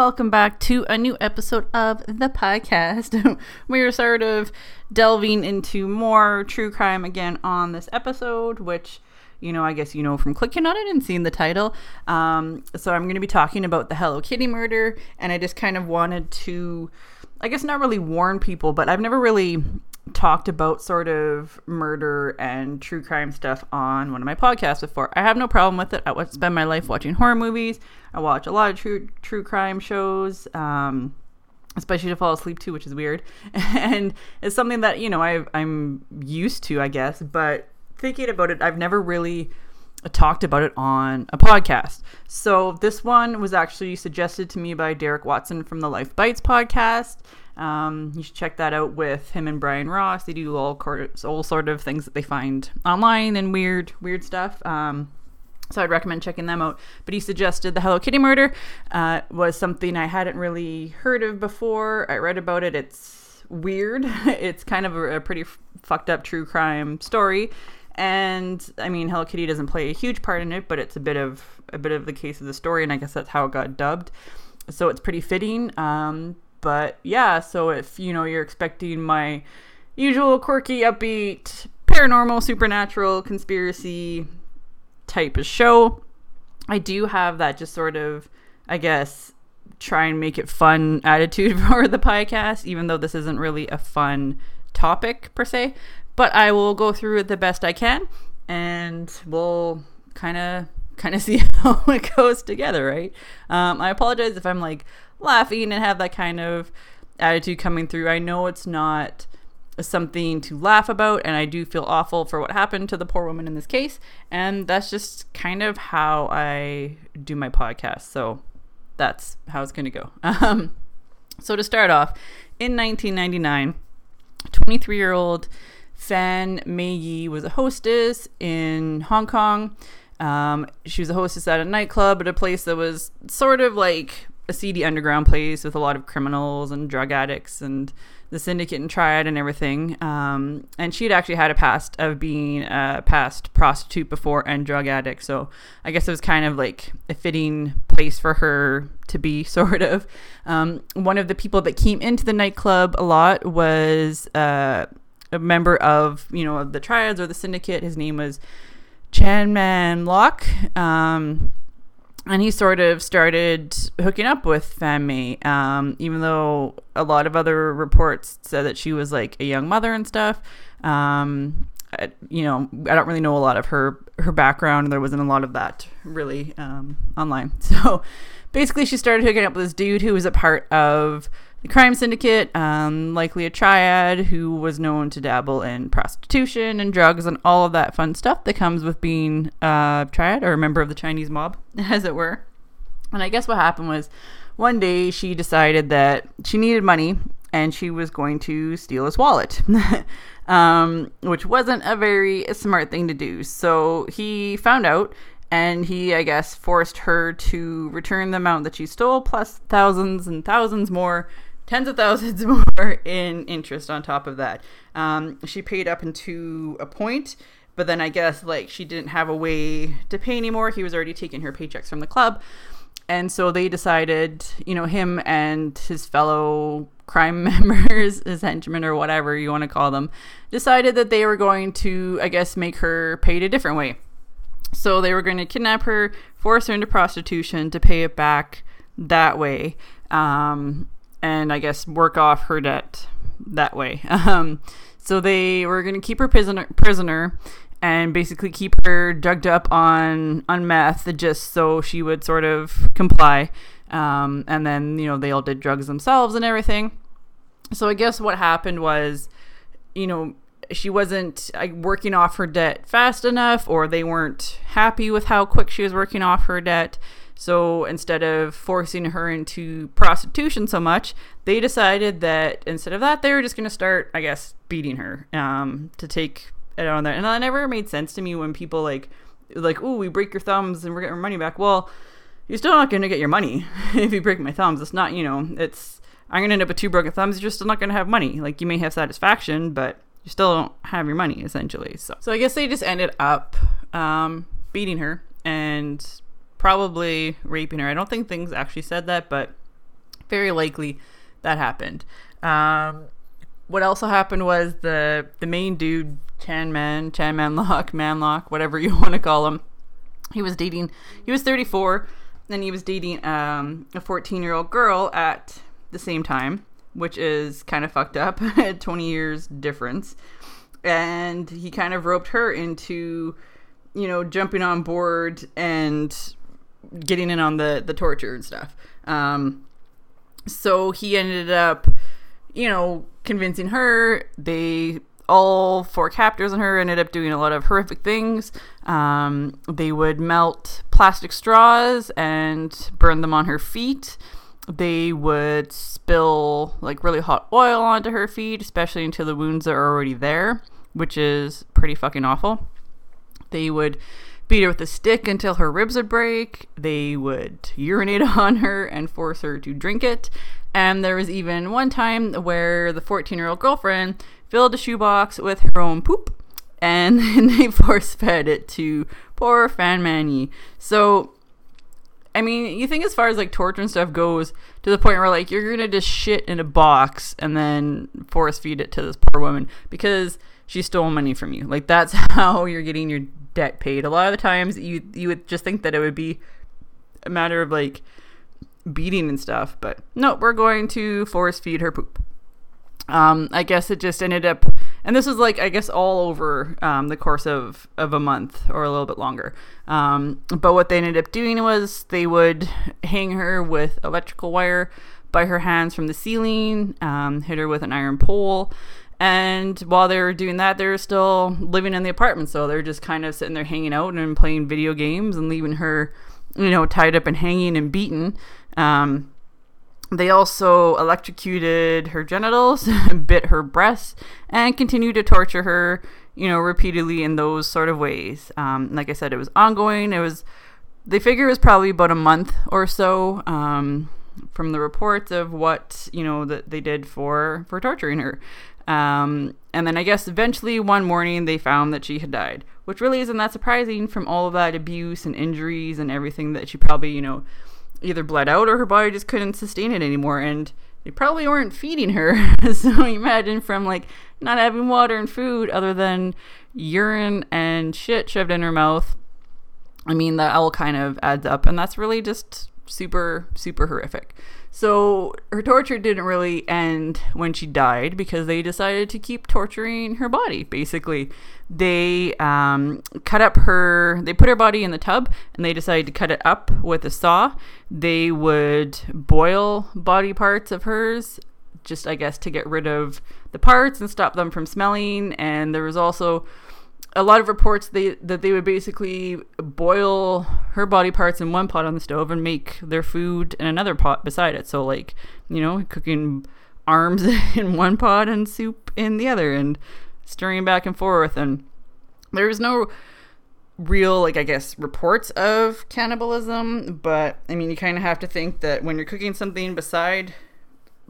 Welcome back to a new episode of the podcast. we are sort of delving into more true crime again on this episode, which, you know, I guess you know from clicking on it and seeing the title. Um, so I'm going to be talking about the Hello Kitty murder, and I just kind of wanted to, I guess, not really warn people, but I've never really talked about sort of murder and true crime stuff on one of my podcasts before. I have no problem with it. I spend my life watching horror movies. I watch a lot of true true crime shows. Um, especially to fall asleep to, which is weird. And it's something that, you know, I I'm used to, I guess, but thinking about it, I've never really talked about it on a podcast. So this one was actually suggested to me by Derek Watson from the Life Bites podcast. Um, you should check that out with him and Brian Ross. They do all, all sort of things that they find online and weird, weird stuff. Um, so I'd recommend checking them out. But he suggested the Hello Kitty murder uh, was something I hadn't really heard of before. I read about it. It's weird. it's kind of a, a pretty f- fucked up true crime story. And I mean, Hello Kitty doesn't play a huge part in it, but it's a bit of a bit of the case of the story, and I guess that's how it got dubbed. So it's pretty fitting. Um, but yeah, so if you know you're expecting my usual quirky, upbeat, paranormal, supernatural, conspiracy type of show, I do have that just sort of, I guess, try and make it fun attitude for the podcast, even though this isn't really a fun topic per se. But I will go through it the best I can, and we'll kind of kind of see how it goes together, right? Um, I apologize if I'm like laughing and have that kind of attitude coming through. I know it's not something to laugh about, and I do feel awful for what happened to the poor woman in this case. And that's just kind of how I do my podcast. So that's how it's going to go. Um, so to start off, in 1999, 23 year old Fan Mei Yi was a hostess in Hong Kong. Um, she was a hostess at a nightclub at a place that was sort of like a seedy underground place with a lot of criminals and drug addicts and the syndicate and triad and everything. Um, and she'd actually had a past of being a past prostitute before and drug addict. So I guess it was kind of like a fitting place for her to be, sort of. Um, one of the people that came into the nightclub a lot was uh, a member of, you know, of the triads or the syndicate. His name was Chan Man Lok. Um, and he sort of started hooking up with Fan Mei, um, even though a lot of other reports said that she was like a young mother and stuff. Um, I, you know, I don't really know a lot of her her background. There wasn't a lot of that really um, online. So basically, she started hooking up with this dude who was a part of the crime syndicate, um, likely a triad who was known to dabble in prostitution and drugs and all of that fun stuff that comes with being a triad or a member of the Chinese mob, as it were. And I guess what happened was one day she decided that she needed money and she was going to steal his wallet, um, which wasn't a very smart thing to do. So he found out and he, I guess, forced her to return the amount that she stole plus thousands and thousands more tens of thousands more in interest on top of that. Um, she paid up into a point, but then I guess like she didn't have a way to pay anymore. He was already taking her paychecks from the club. And so they decided, you know, him and his fellow crime members, his henchmen or whatever you want to call them, decided that they were going to, I guess, make her pay it a different way. So they were going to kidnap her, force her into prostitution to pay it back that way. Um, and I guess work off her debt that way. Um, so they were going to keep her prisoner, prisoner and basically keep her drugged up on on meth just so she would sort of comply. Um, and then you know they all did drugs themselves and everything. So I guess what happened was, you know, she wasn't uh, working off her debt fast enough, or they weren't happy with how quick she was working off her debt. So instead of forcing her into prostitution so much, they decided that instead of that, they were just going to start, I guess, beating her um, to take it on there. And that never made sense to me when people like, like, oh, we break your thumbs and we're getting our money back. Well, you're still not going to get your money if you break my thumbs. It's not, you know, it's I'm going to end up with two broken thumbs. You're still not going to have money. Like you may have satisfaction, but you still don't have your money essentially. So, so I guess they just ended up um, beating her and probably raping her. I don't think things actually said that, but very likely that happened. Um, what also happened was the the main dude, Chan Man, Chan Manlock, Manlock, whatever you want to call him. He was dating. He was 34, and he was dating um, a 14 year old girl at the same time, which is kind of fucked up. 20 years difference, and he kind of roped her into, you know, jumping on board and getting in on the the torture and stuff. Um, so he ended up, you know, convincing her. They all four captors on her ended up doing a lot of horrific things. Um, they would melt plastic straws and burn them on her feet. They would spill like really hot oil onto her feet, especially into the wounds are already there, which is pretty fucking awful. They would beat her with a stick until her ribs would break. They would urinate on her and force her to drink it. And there was even one time where the 14 year old girlfriend filled a shoebox with her own poop and they force fed it to poor Fan Manny. So, I mean, you think as far as like torture and stuff goes, to the point where like you're gonna just shit in a box and then force feed it to this poor woman because she stole money from you. Like that's how you're getting your debt paid. A lot of the times you you would just think that it would be a matter of like beating and stuff, but no, we're going to force feed her poop. Um, I guess it just ended up, and this was like I guess all over um, the course of of a month or a little bit longer. Um, but what they ended up doing was they would hang her with electrical wire by her hands from the ceiling, um, hit her with an iron pole, and while they were doing that, they were still living in the apartment. So they're just kind of sitting there hanging out and playing video games and leaving her, you know, tied up and hanging and beaten. Um, they also electrocuted her genitals, bit her breasts, and continued to torture her, you know, repeatedly in those sort of ways. Um, like I said, it was ongoing. It was, they figure it was probably about a month or so um, from the reports of what, you know, that they did for, for torturing her. Um, and then I guess eventually one morning they found that she had died, which really isn't that surprising from all of that abuse and injuries and everything that she probably, you know, either bled out or her body just couldn't sustain it anymore. And they probably weren't feeding her. so imagine from like not having water and food other than urine and shit shoved in her mouth. I mean, that all kind of adds up. And that's really just super, super horrific. So her torture didn't really end when she died because they decided to keep torturing her body. Basically, they um, cut up her, they put her body in the tub and they decided to cut it up with a saw. They would boil body parts of hers, just I guess to get rid of the parts and stop them from smelling. And there was also a lot of reports they that they would basically boil her body parts in one pot on the stove and make their food in another pot beside it. So like, you know, cooking arms in one pot and soup in the other and stirring back and forth and there's no real like I guess reports of cannibalism, but I mean you kind of have to think that when you're cooking something beside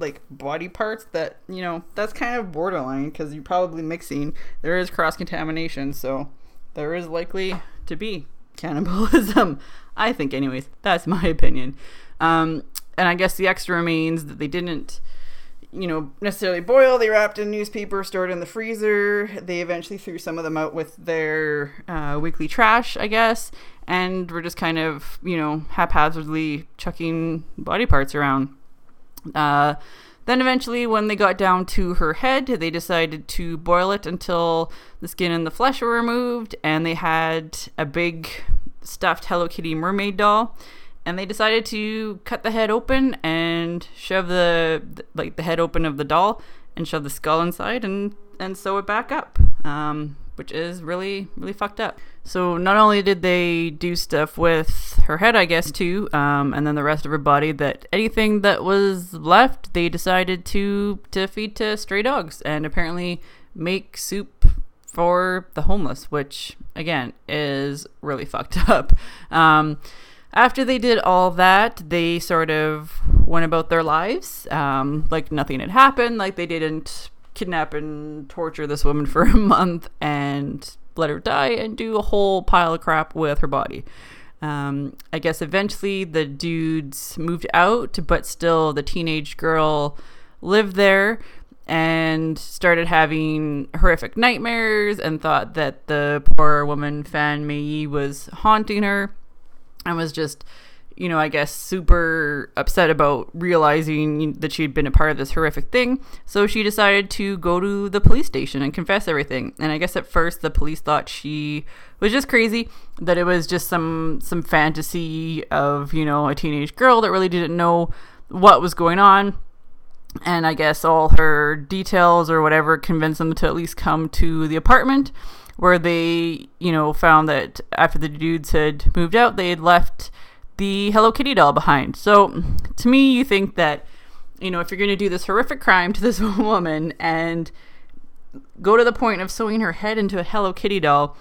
like body parts that you know that's kind of borderline because you're probably mixing. There is cross contamination so there is likely to be cannibalism i think anyways. That's my opinion. Um, and i guess the extra remains that they didn't you know necessarily boil they wrapped in newspaper stored in the freezer. They eventually threw some of them out with their uh, weekly trash i guess and we're just kind of you know haphazardly chucking body parts around uh, then eventually, when they got down to her head, they decided to boil it until the skin and the flesh were removed, and they had a big stuffed Hello Kitty mermaid doll. And they decided to cut the head open and shove the like the head open of the doll and shove the skull inside and and sew it back up. Um, which is really really fucked up. So not only did they do stuff with her head, I guess too, um, and then the rest of her body, that anything that was left, they decided to to feed to stray dogs, and apparently make soup for the homeless, which again is really fucked up. Um, after they did all that, they sort of went about their lives um, like nothing had happened, like they didn't kidnap and torture this woman for a month and let her die and do a whole pile of crap with her body. Um, I guess eventually the dudes moved out, but still the teenage girl lived there and started having horrific nightmares and thought that the poor woman Fan Mei was haunting her and was just you know, I guess super upset about realizing that she'd been a part of this horrific thing. So she decided to go to the police station and confess everything. And I guess at first the police thought she was just crazy, that it was just some some fantasy of, you know, a teenage girl that really didn't know what was going on. And I guess all her details or whatever convinced them to at least come to the apartment where they, you know, found that after the dudes had moved out, they had left the Hello Kitty doll behind. So to me, you think that, you know, if you're going to do this horrific crime to this woman and go to the point of sewing her head into a Hello Kitty doll,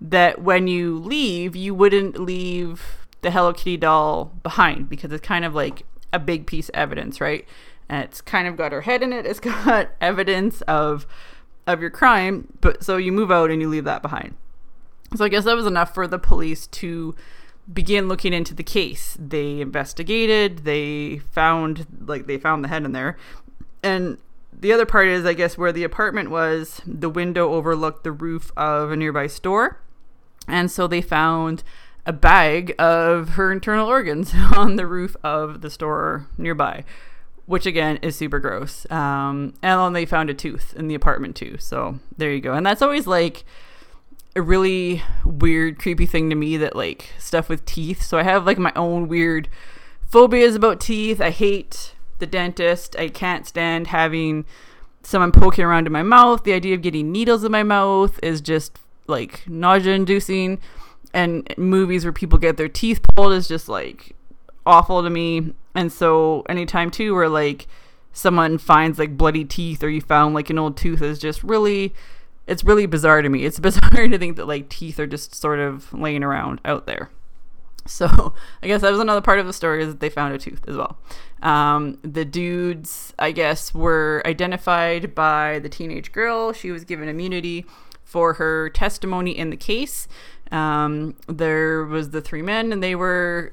that when you leave, you wouldn't leave the Hello Kitty doll behind because it's kind of like a big piece of evidence, right? And it's kind of got her head in it. It's got evidence of of your crime, but so you move out and you leave that behind. So I guess that was enough for the police to begin looking into the case. They investigated, they found like they found the head in there. And the other part is I guess where the apartment was, the window overlooked the roof of a nearby store. And so they found a bag of her internal organs on the roof of the store nearby, which again is super gross. Um, and then they found a tooth in the apartment too. So there you go. And that's always like a really weird, creepy thing to me that like stuff with teeth. So I have like my own weird phobias about teeth. I hate the dentist. I can't stand having someone poking around in my mouth. The idea of getting needles in my mouth is just like nausea inducing. And movies where people get their teeth pulled is just like awful to me. And so anytime too where like someone finds like bloody teeth or you found like an old tooth is just really it's really bizarre to me. It's bizarre to think that like teeth are just sort of laying around out there. So I guess that was another part of the story is that they found a tooth as well. Um, the dudes, I guess, were identified by the teenage girl. She was given immunity for her testimony in the case. Um, there was the three men, and they were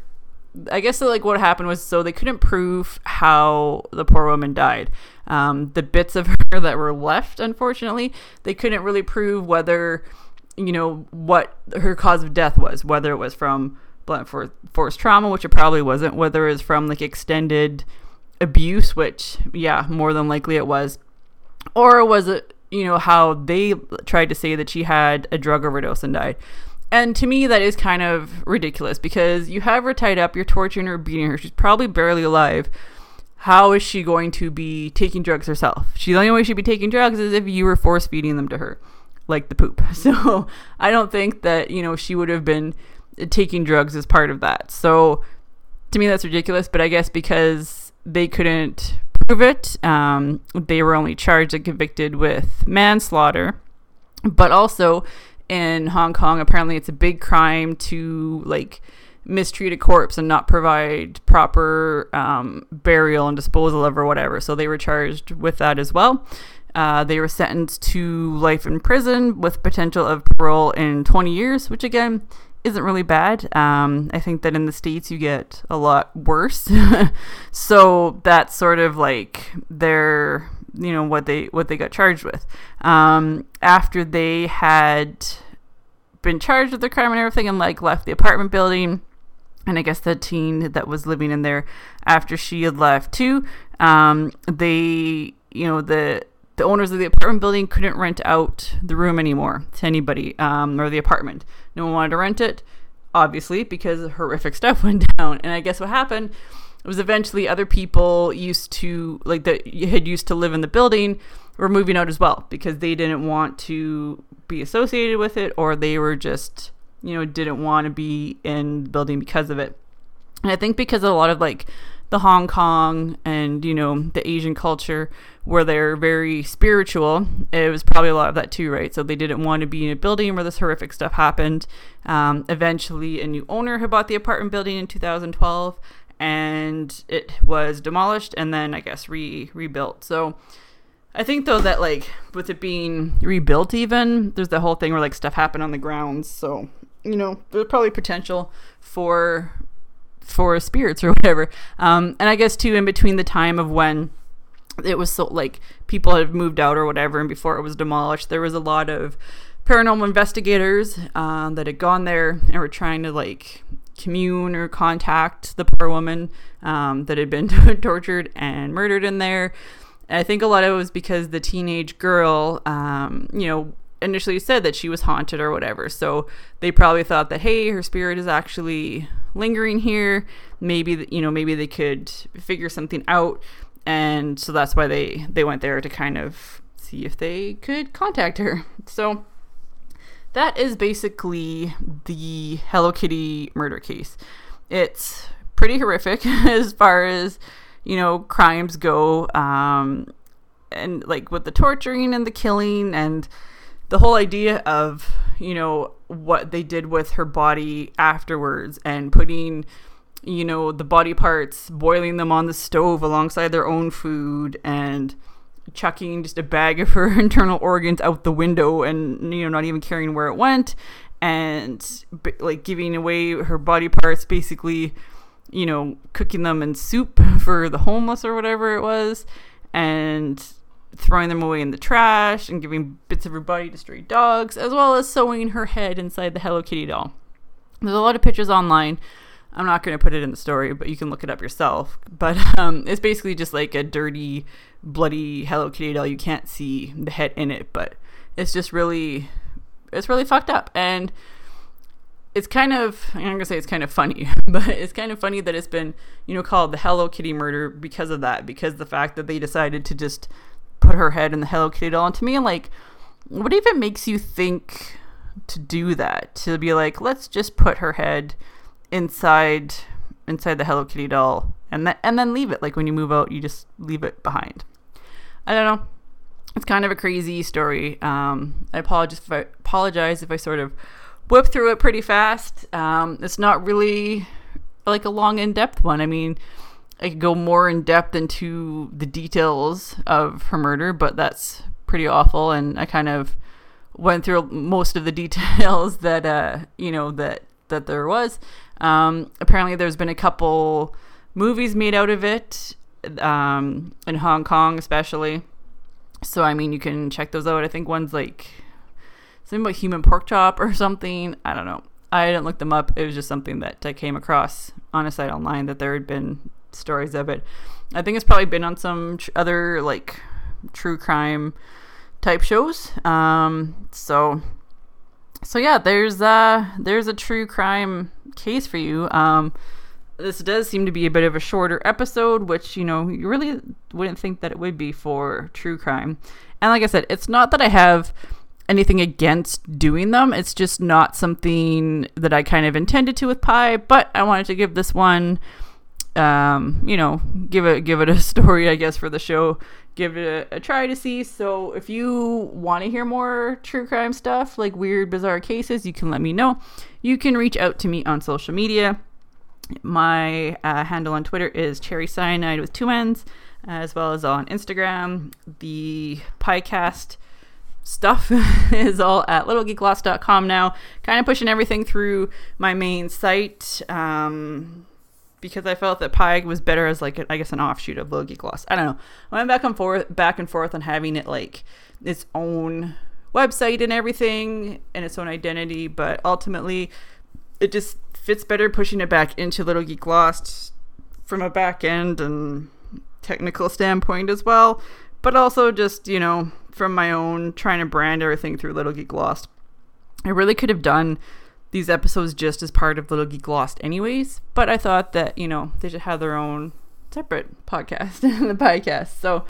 I guess like what happened was so they couldn't prove how the poor woman died. Um, the bits of her that were left, unfortunately, they couldn't really prove whether, you know, what her cause of death was, whether it was from blunt force trauma, which it probably wasn't, whether it was from like extended abuse, which, yeah, more than likely it was, or was it, you know, how they tried to say that she had a drug overdose and died. And to me, that is kind of ridiculous because you have her tied up, you're torturing her, beating her. She's probably barely alive. How is she going to be taking drugs herself? She the only way she'd be taking drugs is if you were force feeding them to her, like the poop. So I don't think that you know she would have been taking drugs as part of that. So to me, that's ridiculous. But I guess because they couldn't prove it, um, they were only charged and convicted with manslaughter. But also, in Hong Kong, apparently it's a big crime to like mistreat a corpse and not provide proper um, burial and disposal of or whatever. So they were charged with that as well. Uh, they were sentenced to life in prison with potential of parole in 20 years, which again isn't really bad. Um, I think that in the States you get a lot worse. so that's sort of like their you know what they what they got charged with. Um, after they had been charged with the crime and everything and like left the apartment building and I guess the teen that was living in there after she had left too um, they you know the the owners of the apartment building couldn't rent out the room anymore to anybody um, or the apartment. No one wanted to rent it obviously because horrific stuff went down. And I guess what happened it was eventually other people used to like that had used to live in the building were moving out as well because they didn't want to be associated with it or they were just you know didn't want to be in the building because of it. And i think because a lot of like the hong kong and you know the asian culture where they're very spiritual it was probably a lot of that too right? So they didn't want to be in a building where this horrific stuff happened. Um, eventually a new owner had bought the apartment building in 2012 and it was demolished and then I guess re rebuilt. So I think though that like with it being rebuilt even there's the whole thing where like stuff happened on the grounds. So you know, there's probably potential for for spirits or whatever. Um, and I guess too, in between the time of when it was so like people had moved out or whatever, and before it was demolished, there was a lot of paranormal investigators um, that had gone there and were trying to like commune or contact the poor woman um, that had been tortured and murdered in there. I think a lot of it was because the teenage girl, um, you know, initially said that she was haunted or whatever. So they probably thought that, hey, her spirit is actually lingering here. Maybe, you know, maybe they could figure something out. And so that's why they, they went there to kind of see if they could contact her. So that is basically the Hello Kitty murder case. It's pretty horrific as far as, you know, crimes go. Um, and like with the torturing and the killing and the whole idea of you know what they did with her body afterwards and putting you know the body parts boiling them on the stove alongside their own food and chucking just a bag of her internal organs out the window and you know not even caring where it went and like giving away her body parts basically you know cooking them in soup for the homeless or whatever it was and throwing them away in the trash and giving bits of her body to stray dogs, as well as sewing her head inside the Hello Kitty doll. There's a lot of pictures online. I'm not going to put it in the story, but you can look it up yourself. But um, it's basically just like a dirty, bloody Hello Kitty doll. You can't see the head in it, but it's just really, it's really fucked up. And it's kind of I'm gonna say it's kind of funny, but it's kind of funny that it's been you know called the Hello Kitty murder because of that, because the fact that they decided to just put her head in the Hello Kitty doll. And to me, like, what even makes you think to do that? To be like, let's just put her head inside inside the Hello Kitty doll and then and then leave it. Like when you move out, you just leave it behind. I don't know. It's kind of a crazy story. Um, I apologize if I apologize if I sort of whip through it pretty fast. Um, it's not really like a long in depth one. I mean, I could go more in depth into the details of her murder, but that's pretty awful. And I kind of went through most of the details that uh, you know that that there was. Um, apparently, there's been a couple movies made out of it um, in Hong Kong, especially. So I mean, you can check those out. I think one's like something about human pork chop or something. I don't know. I didn't look them up. It was just something that I came across on a site online that there had been stories of it. I think it's probably been on some tr- other like true crime type shows. Um, so so yeah, there's uh there's a true crime case for you. Um, this does seem to be a bit of a shorter episode, which you know you really wouldn't think that it would be for true crime. And like I said, it's not that I have anything against doing them. It's just not something that I kind of intended to with PIE, but I wanted to give this one um, you know, give it give it a story, I guess, for the show. Give it a, a try to see. So if you want to hear more true crime stuff, like weird, bizarre cases, you can let me know. You can reach out to me on social media. My uh, handle on Twitter is cherry cyanide with two N's, as well as on Instagram. The podcast stuff is all at littlegeeklost.com now. Kind of pushing everything through my main site. Um, because I felt that PIE was better as like I guess an offshoot of Little Geek Lost. I don't know. I went back and forth, back and forth on having it like its own website and everything and its own identity, but ultimately it just fits better pushing it back into Little Geek Lost from a back end and technical standpoint as well, but also just you know from my own trying to brand everything through Little Geek Lost. I really could have done these episodes just as part of Little Geek Lost, anyways. But I thought that you know they should have their own separate podcast in the podcast. So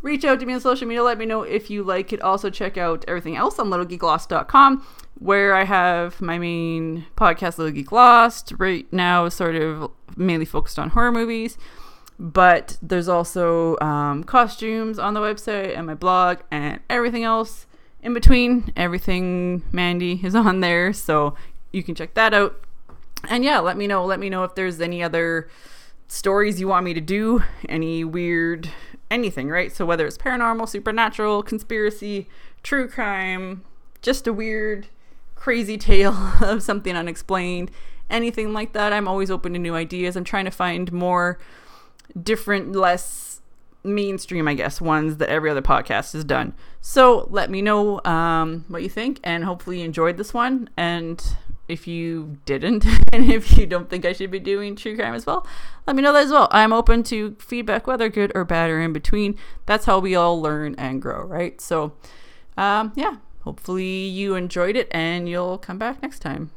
reach out to me on social media. Let me know if you like it. Also check out everything else on littlegeeklost.com where I have my main podcast, Little Geek Lost. Right now is sort of mainly focused on horror movies. But there's also um, costumes on the website and my blog and everything else in between. Everything Mandy is on there, so you can check that out. And yeah, let me know. Let me know if there's any other stories you want me to do, any weird anything, right? So whether it's paranormal, supernatural, conspiracy, true crime, just a weird crazy tale of something unexplained, anything like that. I'm always open to new ideas. I'm trying to find more different, less mainstream, I guess, ones that every other podcast has done. So let me know um, what you think, and hopefully you enjoyed this one. And if you didn't, and if you don't think I should be doing true crime as well, let me know that as well. I'm open to feedback, whether good or bad or in between. That's how we all learn and grow, right? So, um, yeah, hopefully you enjoyed it and you'll come back next time.